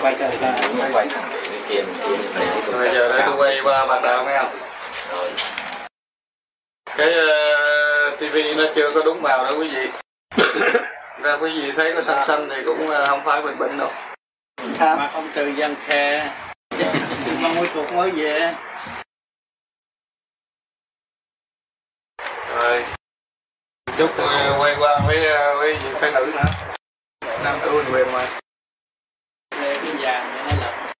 Quay cho người ta. Quay tiền Bây giờ để tôi quay qua bạn đạo nghe không? Cái uh, tivi nó chưa có đúng màu đâu quý vị. ra quý vị thấy có xanh xanh thì cũng uh, không phải bệnh bệnh đâu. Sao mà không từ dân khe. Mà mũi chuột mới về. Rồi. Chút uh, quay qua với uh, với vị phái nữ nữa. Nam nữ quyền mà. Về cái vàng nó là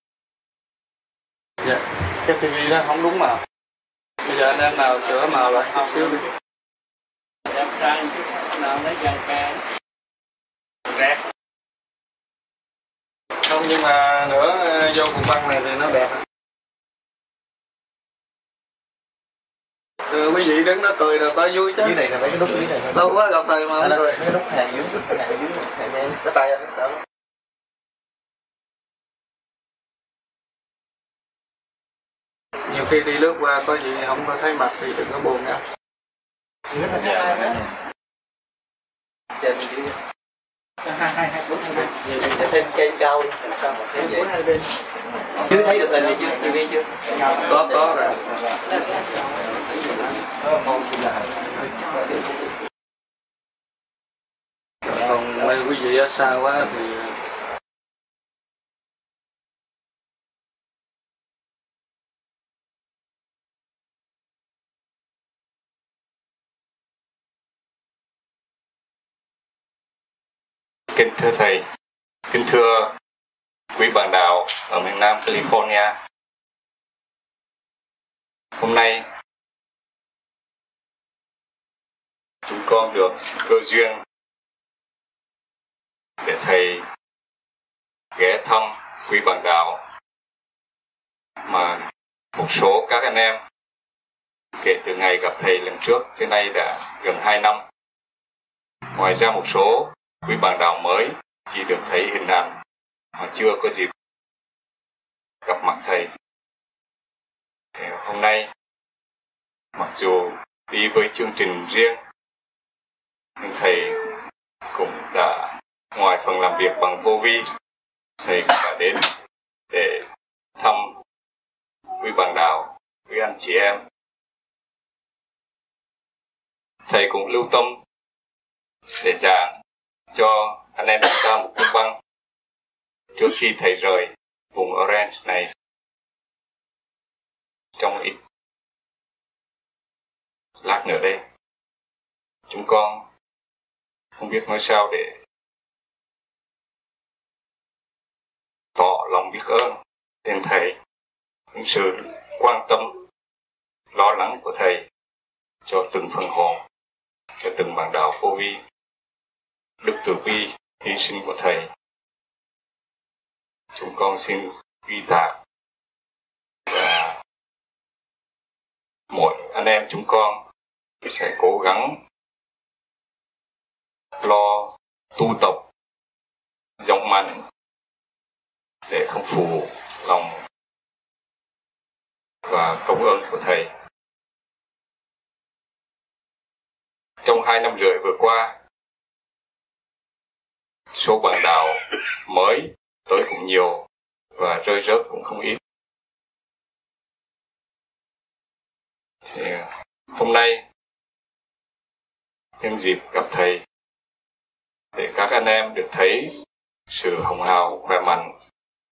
Dạ. Cái tivi đó không đúng màu. Bây giờ anh em nào sửa màu lại chút xíu đi. đẹp trai nào lấy dân khe. Rét. Không nhưng mà nữa uh, vô cùng băng này thì nó đẹp. Thưa quý vị đứng đó cười rồi có vui chứ. dưới này là mấy cái nút dưới này Lâu quá gặp thầy mà không cười. mấy cái nút hàng dưới hàng dưới hàng đen cái tay anh đó nhiều khi đi lướt qua có gì không có thấy mặt thì đừng có buồn nha trên dưới hai hai hai bốn hai bên Nhiều thêm trên cao đi. Làm sao mà thấy vậy? Chưa thấy được hình này chưa? TV chưa? có có rồi còn mấy quý vị ở xa quá thì Kính thưa Thầy, kính thưa quý bạn đạo ở miền Nam California. Hôm nay chúng con được cơ duyên để Thầy ghé thăm quý bạn đạo mà một số các anh em kể từ ngày gặp Thầy lần trước tới nay đã gần 2 năm. Ngoài ra một số quý bạn đạo mới chỉ được thấy hình ảnh họ chưa có dịp gặp mặt thầy. Thì hôm nay, mặc dù đi với chương trình riêng, nhưng thầy cũng đã ngoài phần làm việc bằng vô vi, thầy cũng đã đến để thăm quý bạn đạo, quý anh chị em. Thầy cũng lưu tâm để giảng cho anh em chúng ta một cung băng trước khi thầy rời vùng Orange này, trong ít lát nữa đây, chúng con không biết nói sao để tỏ lòng biết ơn đến thầy. Những sự quan tâm, lo lắng của thầy cho từng phần hồn, cho từng bạn đạo vô vi. Đức từ bi, hy sinh của thầy chúng con xin ghi tạc. Và mỗi anh em chúng con sẽ cố gắng lo tu tập rộng mạnh để không phụ lòng và công ơn của thầy. Trong hai năm rưỡi vừa qua, số bạn đạo mới tới cũng nhiều và rơi rớt cũng không ít. Thì à, hôm nay nhân dịp gặp thầy để các anh em được thấy sự hồng hào khỏe mạnh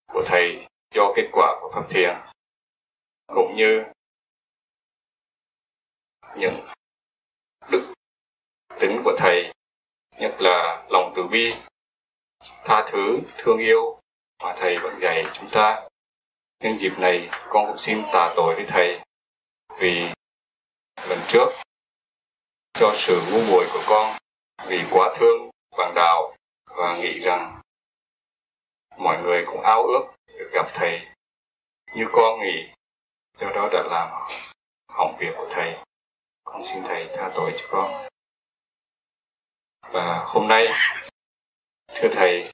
của thầy do kết quả của pháp thiền cũng như những đức tính của thầy nhất là lòng từ bi tha thứ, thương yêu mà Thầy vẫn dạy chúng ta. Nhân dịp này, con cũng xin tạ tội với Thầy vì lần trước cho sự ngu muội của con vì quá thương bạn đạo và nghĩ rằng mọi người cũng ao ước được gặp Thầy như con nghĩ do đó đã làm hỏng việc của Thầy. Con xin Thầy tha tội cho con. Và hôm nay Thưa Thầy,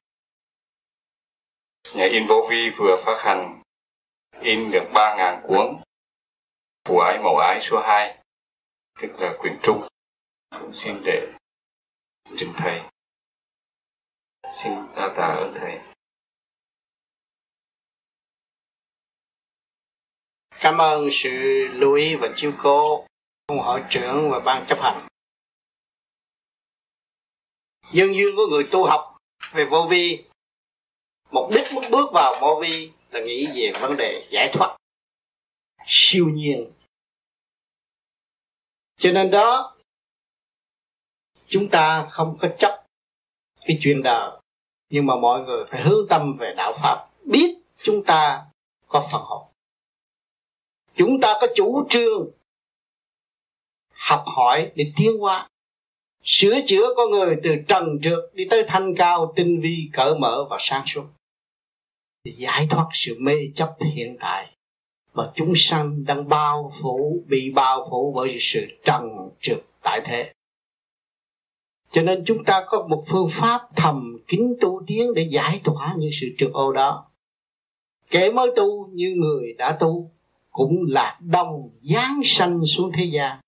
nhà in vô vi vừa phát hành in được 3.000 cuốn Phù ái mẫu ái số 2, tức là quyển trung. Cũng xin để trình thầy. Xin đa tạ ơn thầy. Cảm ơn sự lưu ý và chiếu cố của hội trưởng và ban chấp hành. Dân duyên của người tu học về vô vi, mục đích muốn bước vào vô vi là nghĩ về vấn đề giải thoát. Siêu nhiên. Cho nên đó chúng ta không có chấp cái chuyện đời nhưng mà mọi người phải hướng tâm về đạo pháp biết chúng ta có phần hồn chúng ta có chủ trương học hỏi để tiến hóa sửa chữa con người từ trần trượt đi tới thanh cao tinh vi cởi mở và sáng suốt để giải thoát sự mê chấp hiện tại. Mà chúng sanh đang bao phủ, bị bao phủ bởi sự trần trượt tại thế. Cho nên chúng ta có một phương pháp thầm kín tu tiến để giải tỏa những sự trượt ô đó. Kẻ mới tu như người đã tu cũng là đồng giáng sanh xuống thế gian.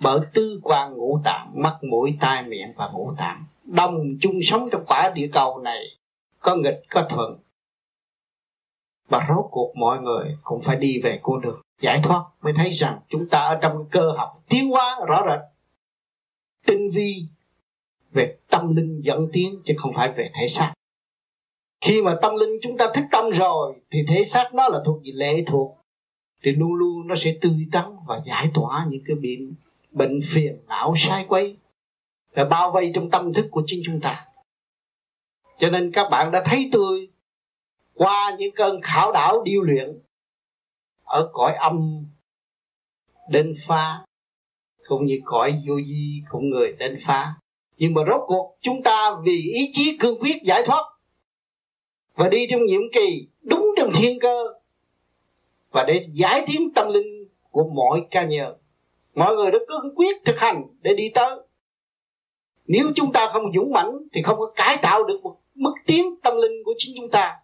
Bởi tư quan ngũ tạng, mắt, mũi, tai, miệng và ngũ tạng. Đồng chung sống trong quả địa cầu này, có nghịch, có thuận và rốt cuộc mọi người cũng phải đi về con đường giải thoát mới thấy rằng chúng ta ở trong cơ học tiến hóa rõ rệt. Tinh vi về tâm linh dẫn tiến chứ không phải về thể xác. Khi mà tâm linh chúng ta thức tâm rồi thì thể xác nó là thuộc về lệ thuộc. Thì luôn luôn nó sẽ tươi tắn và giải tỏa những cái bệnh bệnh phiền, não sai quấy là bao vây trong tâm thức của chính chúng ta. Cho nên các bạn đã thấy tôi qua những cơn khảo đảo điêu luyện ở cõi âm đến phá, cũng như cõi vô di, cũng người đến phá. Nhưng mà rốt cuộc chúng ta vì ý chí cương quyết giải thoát và đi trong nhiệm kỳ đúng trong thiên cơ và để giải tiến tâm linh của mọi ca nhân mọi người đã cương quyết thực hành để đi tới. Nếu chúng ta không dũng mãnh thì không có cải tạo được một mức tiến tâm linh của chính chúng ta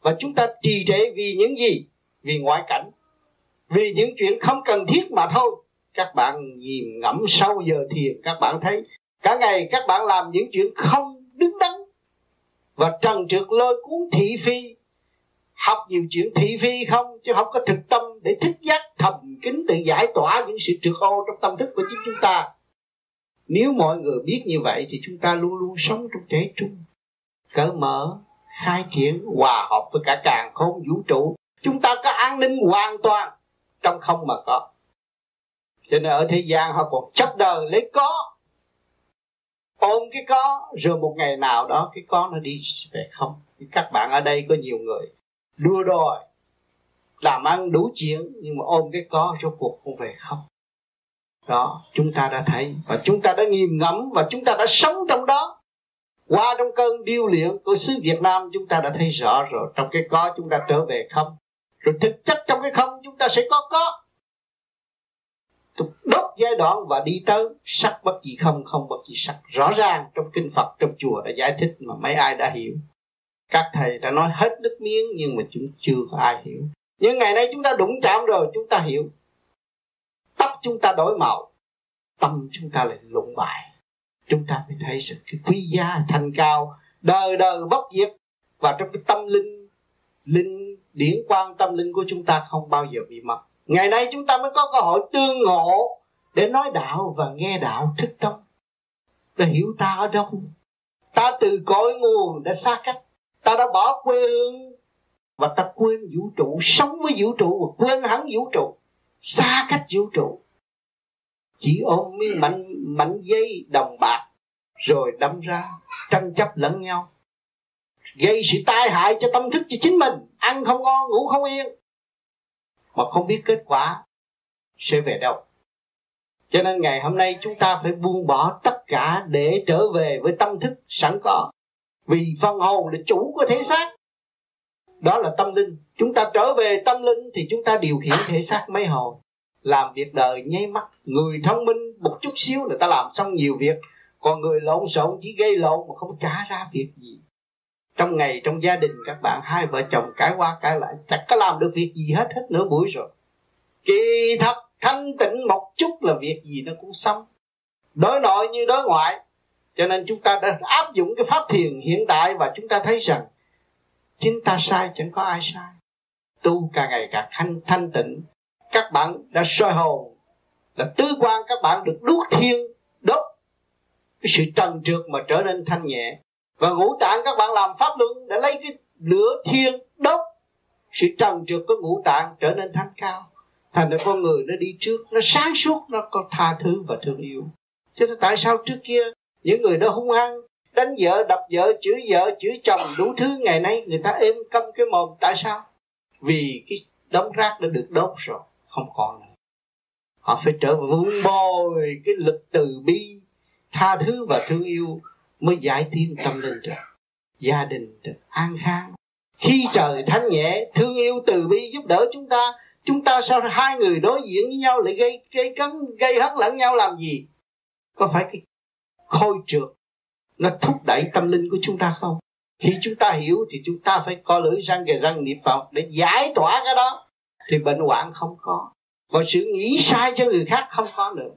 và chúng ta trì trệ vì những gì? Vì ngoại cảnh. Vì những chuyện không cần thiết mà thôi. Các bạn nhìn ngẫm sâu giờ thiền các bạn thấy, cả ngày các bạn làm những chuyện không đứng đắn. Và trần trượt lôi cuốn thị phi. Học nhiều chuyện thị phi không? Chứ không có thực tâm để thức giác thầm kín, tự giải tỏa những sự trượt ô trong tâm thức của chính chúng ta. Nếu mọi người biết như vậy thì chúng ta luôn luôn sống trong trẻ trung. Cởi mở khai triển hòa hợp với cả càng khôn vũ trụ, chúng ta có an ninh hoàn toàn trong không mà có. Cho nên ở thế gian họ còn chấp đời lấy có. Ôm cái có, rồi một ngày nào đó cái có nó đi về không. Các bạn ở đây có nhiều người đua đòi, làm ăn đủ chuyện, nhưng mà ôm cái có cho cuộc không về không. Đó, chúng ta đã thấy và chúng ta đã nghiền ngẫm và chúng ta đã sống trong đó qua trong cơn điêu luyện của xứ Việt Nam, chúng ta đã thấy rõ rồi. Trong cái có chúng ta trở về không? Rồi thực chất trong cái không chúng ta sẽ có có. Đốt giai đoạn và đi tới, sắc bất gì không không bất gì sắc. Rõ ràng trong kinh Phật, trong chùa đã giải thích mà mấy ai đã hiểu. Các thầy đã nói hết nước miếng nhưng mà chúng chưa có ai hiểu. Nhưng ngày nay chúng ta đụng chạm rồi, chúng ta hiểu. Tóc chúng ta đổi màu, tâm chúng ta lại lụng bại chúng ta phải thấy sự cái quý giá thành cao, đời đời bất diệt. Và trong cái tâm linh linh điển quan tâm linh của chúng ta không bao giờ bị mất. Ngày nay chúng ta mới có cơ hội tương ngộ để nói đạo và nghe đạo thức tâm. Để hiểu ta ở đâu? Ta từ cõi nguồn đã xa cách. Ta đã bỏ quê hương. Và ta quên vũ trụ, sống với vũ trụ và quên hẳn vũ trụ. Xa cách vũ trụ chỉ ôm miếng mảnh mảnh giấy đồng bạc rồi đâm ra tranh chấp lẫn nhau. Gây sự tai hại cho tâm thức cho chính mình ăn không ngon ngủ không yên. Mà không biết kết quả sẽ về đâu. Cho nên ngày hôm nay chúng ta phải buông bỏ tất cả để trở về với tâm thức sẵn có. Vì phần hồn là chủ của thể xác. Đó là tâm linh. Chúng ta trở về tâm linh thì chúng ta điều khiển thể xác mấy hồn làm việc đời nháy mắt, người thông minh một chút xíu người ta làm xong nhiều việc. Còn người lộn xộn chỉ gây lộn mà không trả ra việc gì. Trong ngày, trong gia đình, các bạn, hai vợ chồng cãi qua cãi lại, chẳng có làm được việc gì hết hết nửa buổi rồi. Kỳ thật, thanh tịnh một chút là việc gì nó cũng xong. Đối nội như đối ngoại. Cho nên chúng ta đã áp dụng cái pháp thiền hiện tại và chúng ta thấy rằng, chính ta sai, chẳng có ai sai. Tu càng ngày càng thanh thanh tịnh các bạn đã soi hồn. Là tứ quan các bạn được đuốc thiên đốt. Cái sự trần trượt mà trở nên thanh nhẹ. Và ngũ tạng các bạn làm pháp luân để lấy cái lửa thiên đốt. Sự trần trượt của ngũ tạng trở nên thanh cao. Thành ra con người nó đi trước, nó sáng suốt, nó có tha thứ và thương yêu. Cho nên tại sao trước kia những người đó hung hăng, đánh vợ, đập vợ, chửi vợ, chửi chồng đủ thứ ngày nay người ta êm câm cái mồm, tại sao? Vì cái đống rác đã được đốt rồi không còn nữa. Họ phải trở về vun bồi cái lực từ bi, tha thứ và thương yêu mới giải tiến tâm linh được. Gia đình được an khang. Khi trời thanh nhẹ, thương yêu từ bi giúp đỡ chúng ta chúng ta sao hai người đối diện với nhau lại gây gây cấn, gây hấn lẫn nhau làm gì? Có phải cái khôi trượt nó thúc đẩy tâm linh của chúng ta không? Khi chúng ta hiểu thì chúng ta phải co lưỡi răng kề răng niệm phật để giải tỏa cái đó thì bệnh hoạn không có. Và sự nghĩ sai cho người khác không có nữa.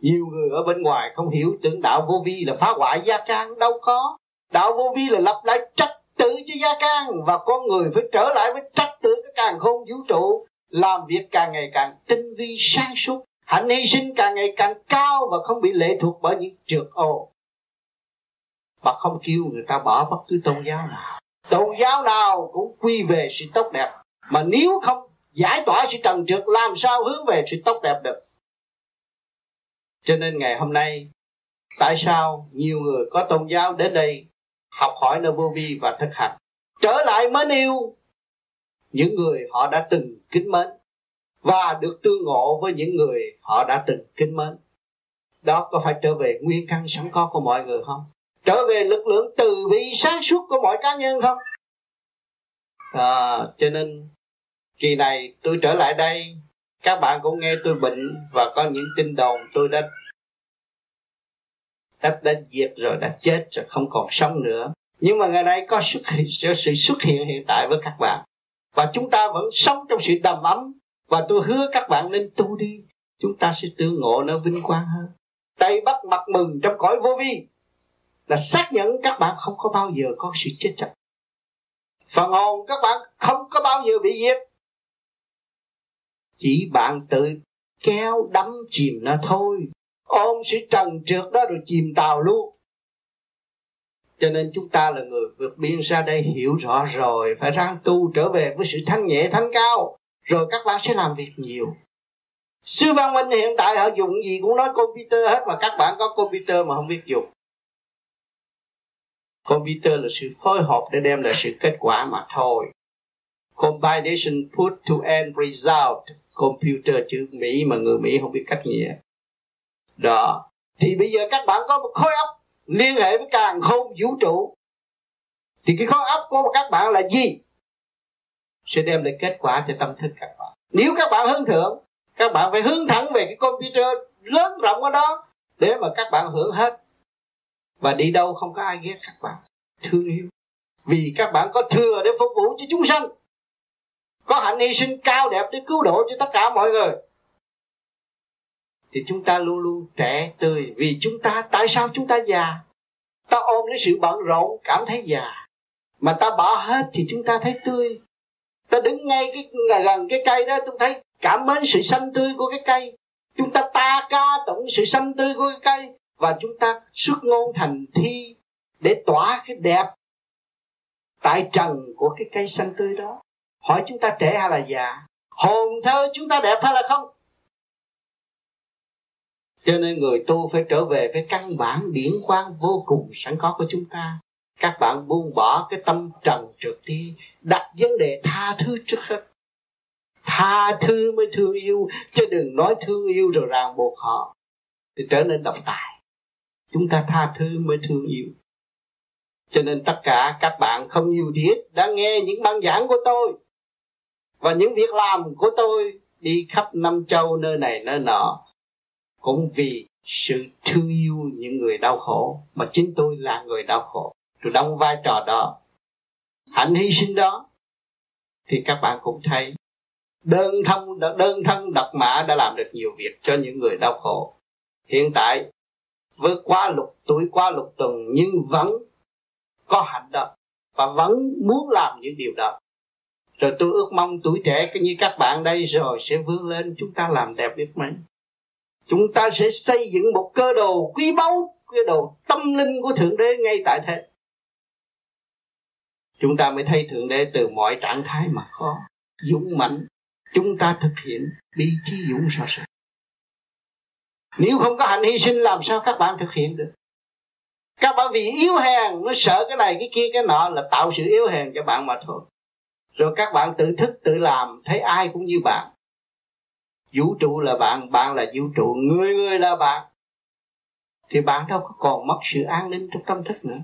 Nhiều người ở bên ngoài không hiểu tưởng đạo vô vi là phá hoại gia can đâu có. Đạo vô vi là lập lại trật tự cho gia can và con người phải trở lại với trật tự cái càng khôn vũ trụ. Làm việc càng ngày càng tinh vi sáng suốt. Hạnh hy sinh càng ngày càng cao và không bị lệ thuộc bởi những trượt ô. Và không kêu người ta bỏ bất cứ tôn giáo nào. Tôn giáo nào cũng quy về sự tốt đẹp. Mà nếu không giải tỏa sự trần trượt làm sao hướng về sự tốt đẹp được. Cho nên ngày hôm nay tại sao nhiều người có tôn giáo đến đây học hỏi nơi vô vi và thực hành? Trở lại mến yêu những người họ đã từng kính mến và được tương ngộ với những người họ đã từng kính mến. Đó có phải trở về nguyên căn sẵn có của mọi người không? Trở về lực lượng từ bi sáng suốt của mọi cá nhân không? À, cho nên kỳ này tôi trở lại đây các bạn cũng nghe tôi bệnh và có những tin đồn tôi đã đã, đã diệt rồi đã chết rồi không còn sống nữa. Nhưng mà ngày nay có xuất hiện, sự xuất hiện hiện tại với các bạn. Và chúng ta vẫn sống trong sự đầm ấm. Và tôi hứa các bạn nên tu đi. Chúng ta sẽ tương ngộ nó vinh quang hơn. Tay bắt mặt mừng trong cõi vô vi là xác nhận các bạn không có bao giờ có sự chết chóc. Phần hồn các bạn không có bao giờ bị diệt chỉ bạn tự kéo đắm chìm nó thôi. Ôm sự trần trượt đó rồi chìm tàu luôn. Cho nên chúng ta là người vượt biên ra đây hiểu rõ rồi. Phải ráng tu trở về với sự thanh nhẹ, thanh cao. Rồi các bạn sẽ làm việc nhiều. Sư văn minh hiện tại họ dùng gì cũng nói computer hết, mà các bạn có computer mà không biết dùng. Computer là sự phối hợp để đem lại sự kết quả mà thôi. Combination put to end result computer chữ mỹ mà người mỹ không biết cách nghĩa đó. Thì bây giờ các bạn có một khối óc liên hệ với càng không vũ trụ. Thì cái khối óc của các bạn là gì? Sẽ đem lại kết quả cho tâm thức các bạn. Nếu các bạn hướng thượng, các bạn phải hướng thẳng về cái computer lớn rộng ở đó để mà các bạn hưởng hết. Và đi đâu không có ai ghét các bạn. Thương yêu. Vì các bạn có thừa để phục vụ cho chúng sanh có hạnh hy sinh cao đẹp để cứu độ cho tất cả mọi người. Thì chúng ta luôn luôn trẻ tươi vì chúng ta, tại sao chúng ta già? Ta ôm lấy sự bận rộn, cảm thấy già. Mà ta bỏ hết thì chúng ta thấy tươi. Ta đứng ngay cái, gần cái cây đó, chúng thấy cảm mến sự xanh tươi của cái cây. Chúng ta ta ca tụng sự xanh tươi của cái cây và chúng ta xuất ngôn thành thi để tỏa cái đẹp tại trần của cái cây xanh tươi đó hỏi chúng ta trẻ hay là già? Hồn thơ chúng ta đẹp hay là không? Cho nên người tu phải trở về cái căn bản điển quang vô cùng sẵn có của chúng ta. Các bạn buông bỏ cái tâm trần trượt đi, đặt vấn đề tha thứ trước hết. Tha thứ mới thương yêu, chứ đừng nói thương yêu rồi ràng buộc họ, thì trở nên độc tài. Chúng ta tha thứ mới thương yêu. Cho nên tất cả các bạn không nhiều thiết đã nghe những băng giảng của tôi và những việc làm của tôi đi khắp năm châu nơi này nơi nọ cũng vì sự thương yêu những người đau khổ, mà chính tôi là người đau khổ. Tôi đóng vai trò đó. Hạnh hy sinh đó. Thì các bạn cũng thấy, đơn thân đơn thân độc mã đã làm được nhiều việc cho những người đau khổ. Hiện tại, với quá lục tuổi, quá lục tuần, nhưng vẫn có hạnh đó và vẫn muốn làm những điều đó rồi tôi ước mong tuổi trẻ như các bạn đây rồi sẽ vươn lên, chúng ta làm đẹp biết mấy chúng ta sẽ xây dựng một cơ đồ quý báu, cơ đồ tâm linh của thượng đế ngay tại thế. Chúng ta mới thấy thượng đế từ mọi trạng thái mà có, dũng mạnh chúng ta thực hiện bi trí dũng sợ sệt nếu không có hạnh hy sinh, làm sao các bạn thực hiện được? Các bạn vì yếu hèn, nó sợ cái này, cái kia, cái nọ là tạo sự yếu hèn cho bạn mà thôi rồi các bạn tự thức, tự làm, thấy ai cũng như bạn. Vũ trụ là bạn bạn là vũ trụ, người người là bạn. Thì bạn đâu có còn mất sự an ninh trong tâm thức nữa.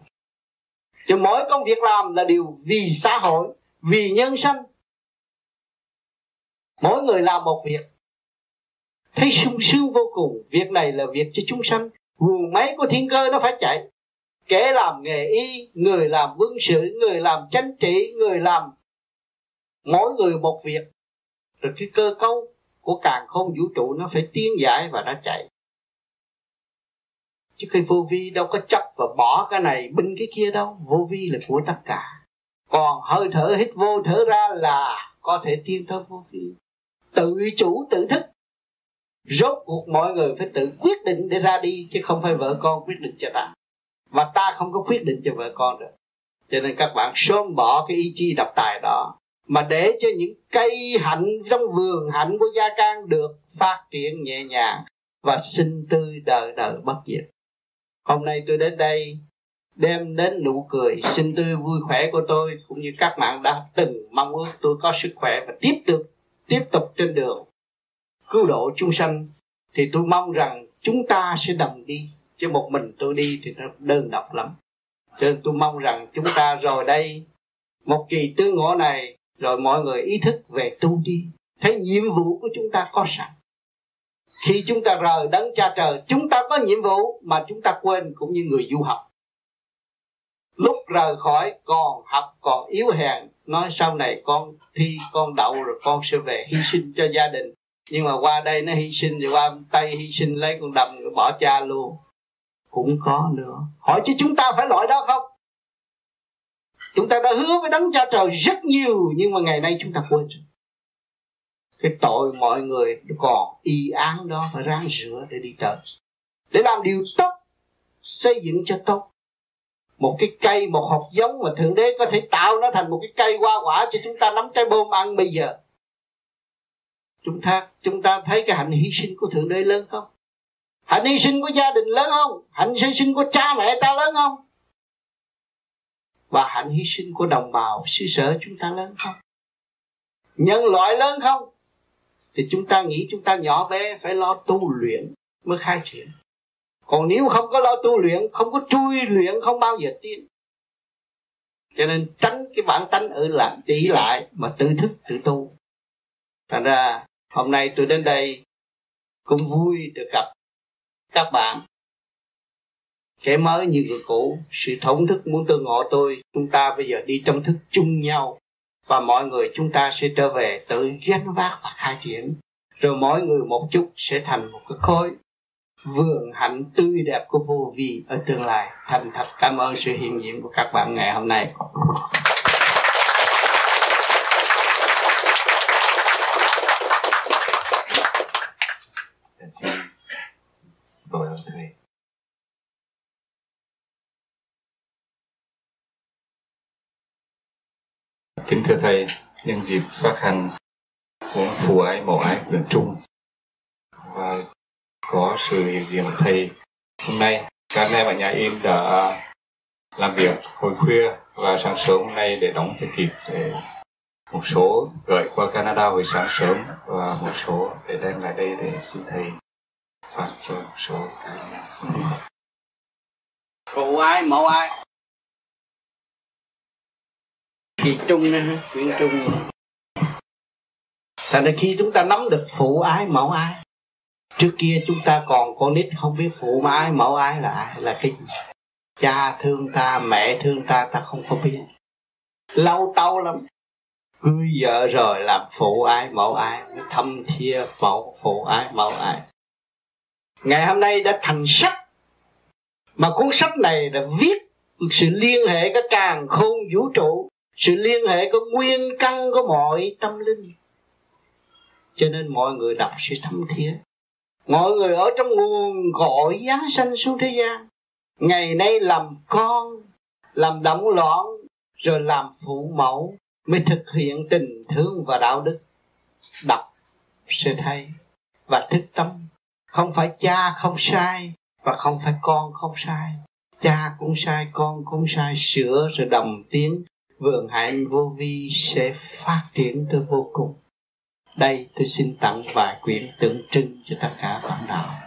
Cho mỗi công việc làm là điều vì xã hội, vì nhân sinh mỗi người làm một việc. Thấy sung sướng vô cùng. Việc này là việc cho chúng sanh. Nguồn máy của thiên cơ nó phải chạy. Kẻ làm nghề y, người làm quân sự, người làm chánh trị, người làm mỗi người một việc, rồi cái cơ cấu của càng không vũ trụ nó phải tiến giải và nó chạy. Chứ khi vô vi đâu có chấp và bỏ cái này, binh cái kia đâu. Vô vi là của tất cả. Còn hơi thở hít vô thở ra là có thể tiến tới vô vi. Tự chủ, tự thức. Rốt cuộc mọi người phải tự quyết định để ra đi, chứ không phải vợ con quyết định cho ta. Và ta không có quyết định cho vợ con được. Cho nên các bạn sớm bỏ cái ý chí độc tài đó mà để cho những cây hạnh trong vườn hạnh của gia can được phát triển nhẹ nhàng và sinh tươi đời đời bất diệt. Hôm nay tôi đến đây đem đến nụ cười sinh tươi vui khỏe của tôi cũng như các bạn đã từng mong ước tôi có sức khỏe và tiếp tục tiếp tục trên đường cứu độ chúng sanh. Thì tôi mong rằng chúng ta sẽ đồng đi, chứ một mình tôi đi thì nó đơn độc lắm. Cho nên tôi mong rằng chúng ta rồi đây, một kỳ tương ngộ này rồi mọi người ý thức về tu đi. Thấy nhiệm vụ của chúng ta có sẵn. Khi chúng ta rời đấng cha trời, chúng ta có nhiệm vụ mà chúng ta quên cũng như người du học. Lúc rời khỏi còn học, còn yếu hèn, nói sau này con thi, con đậu rồi con sẽ về hy sinh cho gia đình. Nhưng mà qua đây nó hy sinh rồi qua tây hy sinh lấy con đầm rồi bỏ cha luôn. Cũng có nữa. Hỏi chứ chúng ta phải loại đó không? Chúng ta đã hứa với đấng cha trời rất nhiều, nhưng mà ngày nay chúng ta quên rồi. Cái tội mọi người còn y án đó phải ráng rửa để đi tới. Để làm điều tốt, xây dựng cho tốt. Một cái cây, một hộp giống mà thượng đế có thể tạo nó thành một cái cây hoa quả cho chúng ta nắm trái bom ăn bây giờ. Chúng ta chúng ta thấy cái hạnh hy sinh của thượng đế lớn không? Hạnh hy sinh của gia đình lớn không? Hạnh hy sinh của cha mẹ ta lớn không? Và hạnh hy sinh của đồng bào xứ sở chúng ta lớn không? Nhân loại lớn không? Thì chúng ta nghĩ chúng ta nhỏ bé phải lo tu luyện mới khai triển. Còn nếu không có lo tu luyện, không có chui luyện, không bao giờ tiến. Cho nên tránh cái bản tánh ở lại chỉ lại mà tự thức, tự tu. Thành ra hôm nay tôi đến đây cũng vui được gặp các bạn kẻ mới như người cũ, sự thống thức muốn tương ngộ tôi, chúng ta bây giờ đi trong thức chung nhau. Và mọi người chúng ta sẽ trở về tự gánh vác và khai triển. Rồi mỗi người một chút sẽ thành một cái khối. Vườn hạnh tươi đẹp của vô vi ở tương lai. Thành thật cảm ơn sự hiện diện của các bạn ngày hôm nay. Xin đội ơn thầy. Kính thưa thầy, nhân dịp phát hành cuốn phù ái mẫu ái quyền trung, và có sự hiện diện của thầy, hôm nay các anh em ở nhà in đã làm việc hồi khuya và sáng sớm hôm nay để đóng cho kịp để một số gửi qua Canada hồi sáng sớm và một số để đem lại đây để xin thầy phát cho một số các em. Phụ ai mẫu ai kỳ trung nữa quyển trung. Thành ra khi chúng ta nắm được phụ ái mẫu ái trước kia chúng ta còn con nít không biết phụ ái mẫu ái là ai là cái gì? Cha thương ta mẹ thương ta ta không có biết. Lâu tâu lắm cưới vợ rồi làm phụ ái mẫu ai thâm thia mẫu phụ ái mẫu ai ngày hôm nay đã thành sách, mà cuốn sách này đã viết sự liên hệ các càng khôn vũ trụ sự liên hệ có nguyên căn của mọi tâm linh. Cho nên mọi người đọc sự thâm thiết mọi người ở trong nguồn gọi giáng sanh xuống thế gian, ngày nay làm con, làm động loạn, rồi làm phụ mẫu mới thực hiện tình thương và đạo đức. Đọc sẽ thấy và thức tâm. Không phải cha không sai và không phải con không sai. Cha cũng sai, con cũng sai, sửa rồi đồng tiến vườn hạnh vô vi sẽ phát triển tới vô cùng. Đây tôi xin tặng vài quyển tượng trưng cho tất cả bạn đạo.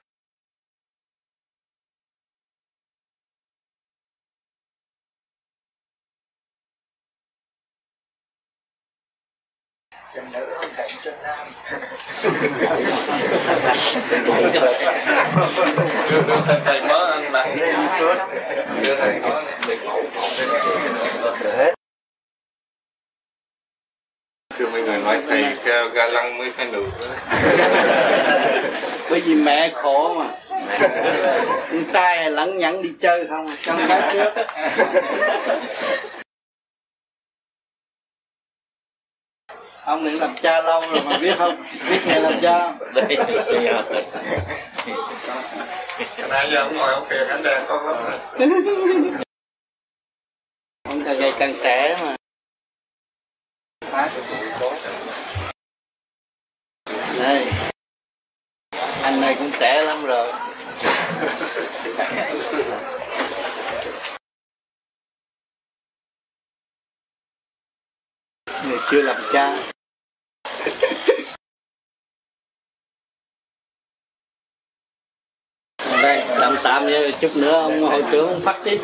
Đưa đưa thầy thầy mới. Anh lại đưa thầy Thưa mấy người nói thầy ga, ga lăng mới phải nụ bởi vì mẹ khổ mà. Con trai lẫn nhẫn đi chơi không à, trong cái trước. Ông này làm cha lâu rồi mà biết không? Biết ngày làm cha nãy giờ ông ngồi ông kìa ánh đèn con lắm ông càng ngày càng trẻ mà đây. Anh này cũng trẻ lắm rồi. Người chưa làm cha. Đây, làm tạm với chút nữa ông hội trưởng ông phát tiếp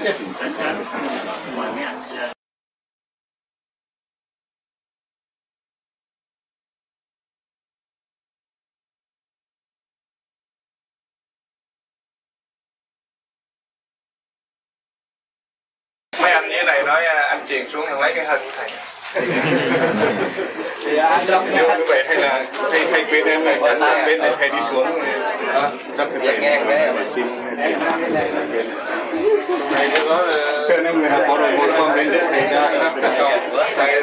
truyền xuống anh lấy cái hình của thầy Nếu như vậy hay là thầy thầy bên em này anh bên này thầy đi xuống chắc thì thầy mà xin thầy là cho nên người học có đồng môn con bên đấy thầy cho thầy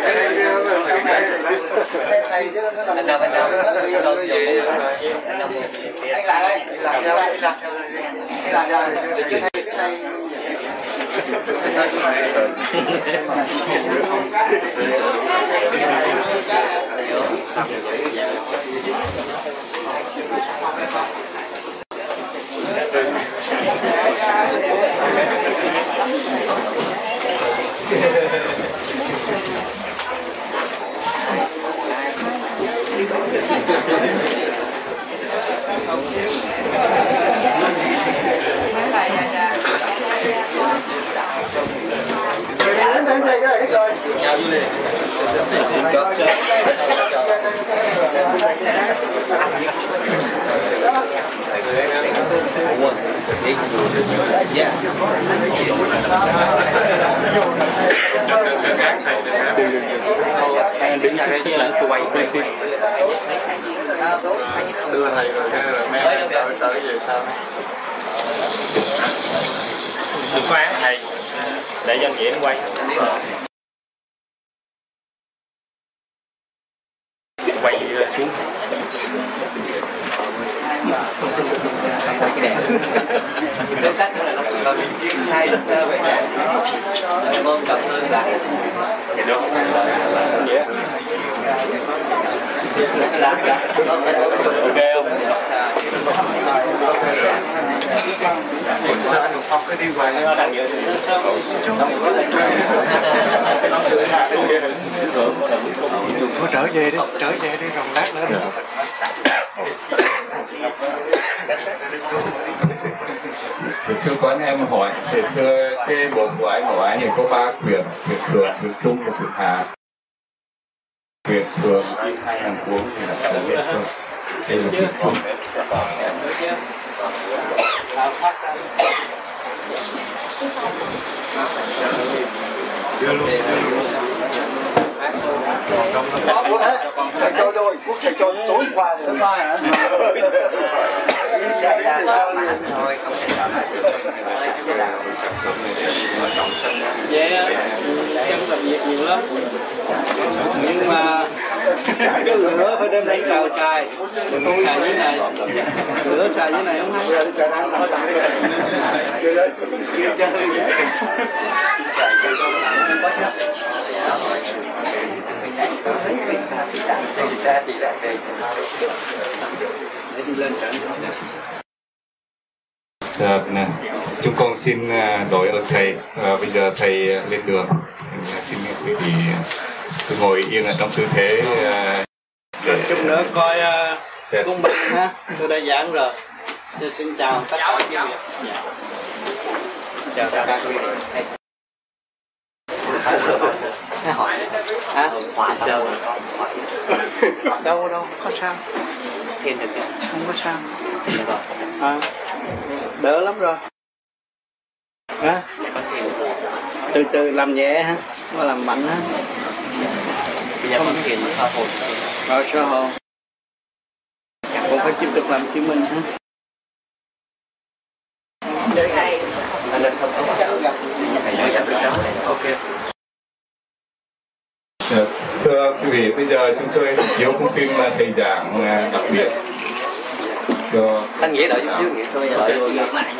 thấy thầy chứ anh đâu anh vậy anh lại đây anh lại anh lại anh lại rồi để chứ thầy cái này thầy đến thầy cái này hết rồi đứng ra đây là quay quay phim đưa thầy rồi cái là mẹ trở về sau. Đừng án thầy để cho anh chị em quay. quay ờ, xuống cái sách nữa là nó còn chuyên hay sơ vậy vâng cảm ơn lại thì vậy ok không? Sao anh không cái đi hoài đừng có trở về đi trở về đi rồi lát nữa. Được Thì thưa có anh em hỏi, thì thưa cái bộ của anh của anh thì có ba quyền quyền thường quyền trung và quyền hạ. Quyền thường in hai hàng cuốn thì là đã biết thôi. Đây là quyền trung có đấy thầy cho đôi quốc thầy cho tối qua rồi tối qua hả không thể cái sản vậy á làm việc nhiều lắm nhưng mà cái lửa phải đem đánh vào xài tôi xài dưới này lửa xài dưới này không hay ra thì đã đây để đi lên trận Dạ, nè. chúng con xin à, đổi ơn thầy. Và bây giờ thầy à, lên đường. Mình xin quý vị cứ ngồi yên ở trong tư thế à, để chút nữa coi uh, để cung bình ha. Tôi đã giảng rồi. Tôi xin chào tất cả quý vị. Dạ. chào tất cả quý vị Thế hỏi hả? Họa sơ đâu đâu có sao? Thêm được không có sao. Được. À, đỡ lắm rồi. Hả? Từ từ làm nhẹ ha không làm mạnh ha bây giờ con thiền sao hồn rồi sơ hồn? Cũng phải tiếp tục làm chứng minh ha anh lên không có thầy nói gặp sớm. Ok. Dạ, thưa quý vị, bây giờ chúng tôi chiếu khung phim à, thầy giảng à, đặc biệt. Cho anh nghĩ đợi chút xíu nghĩ thôi, đợi vô lại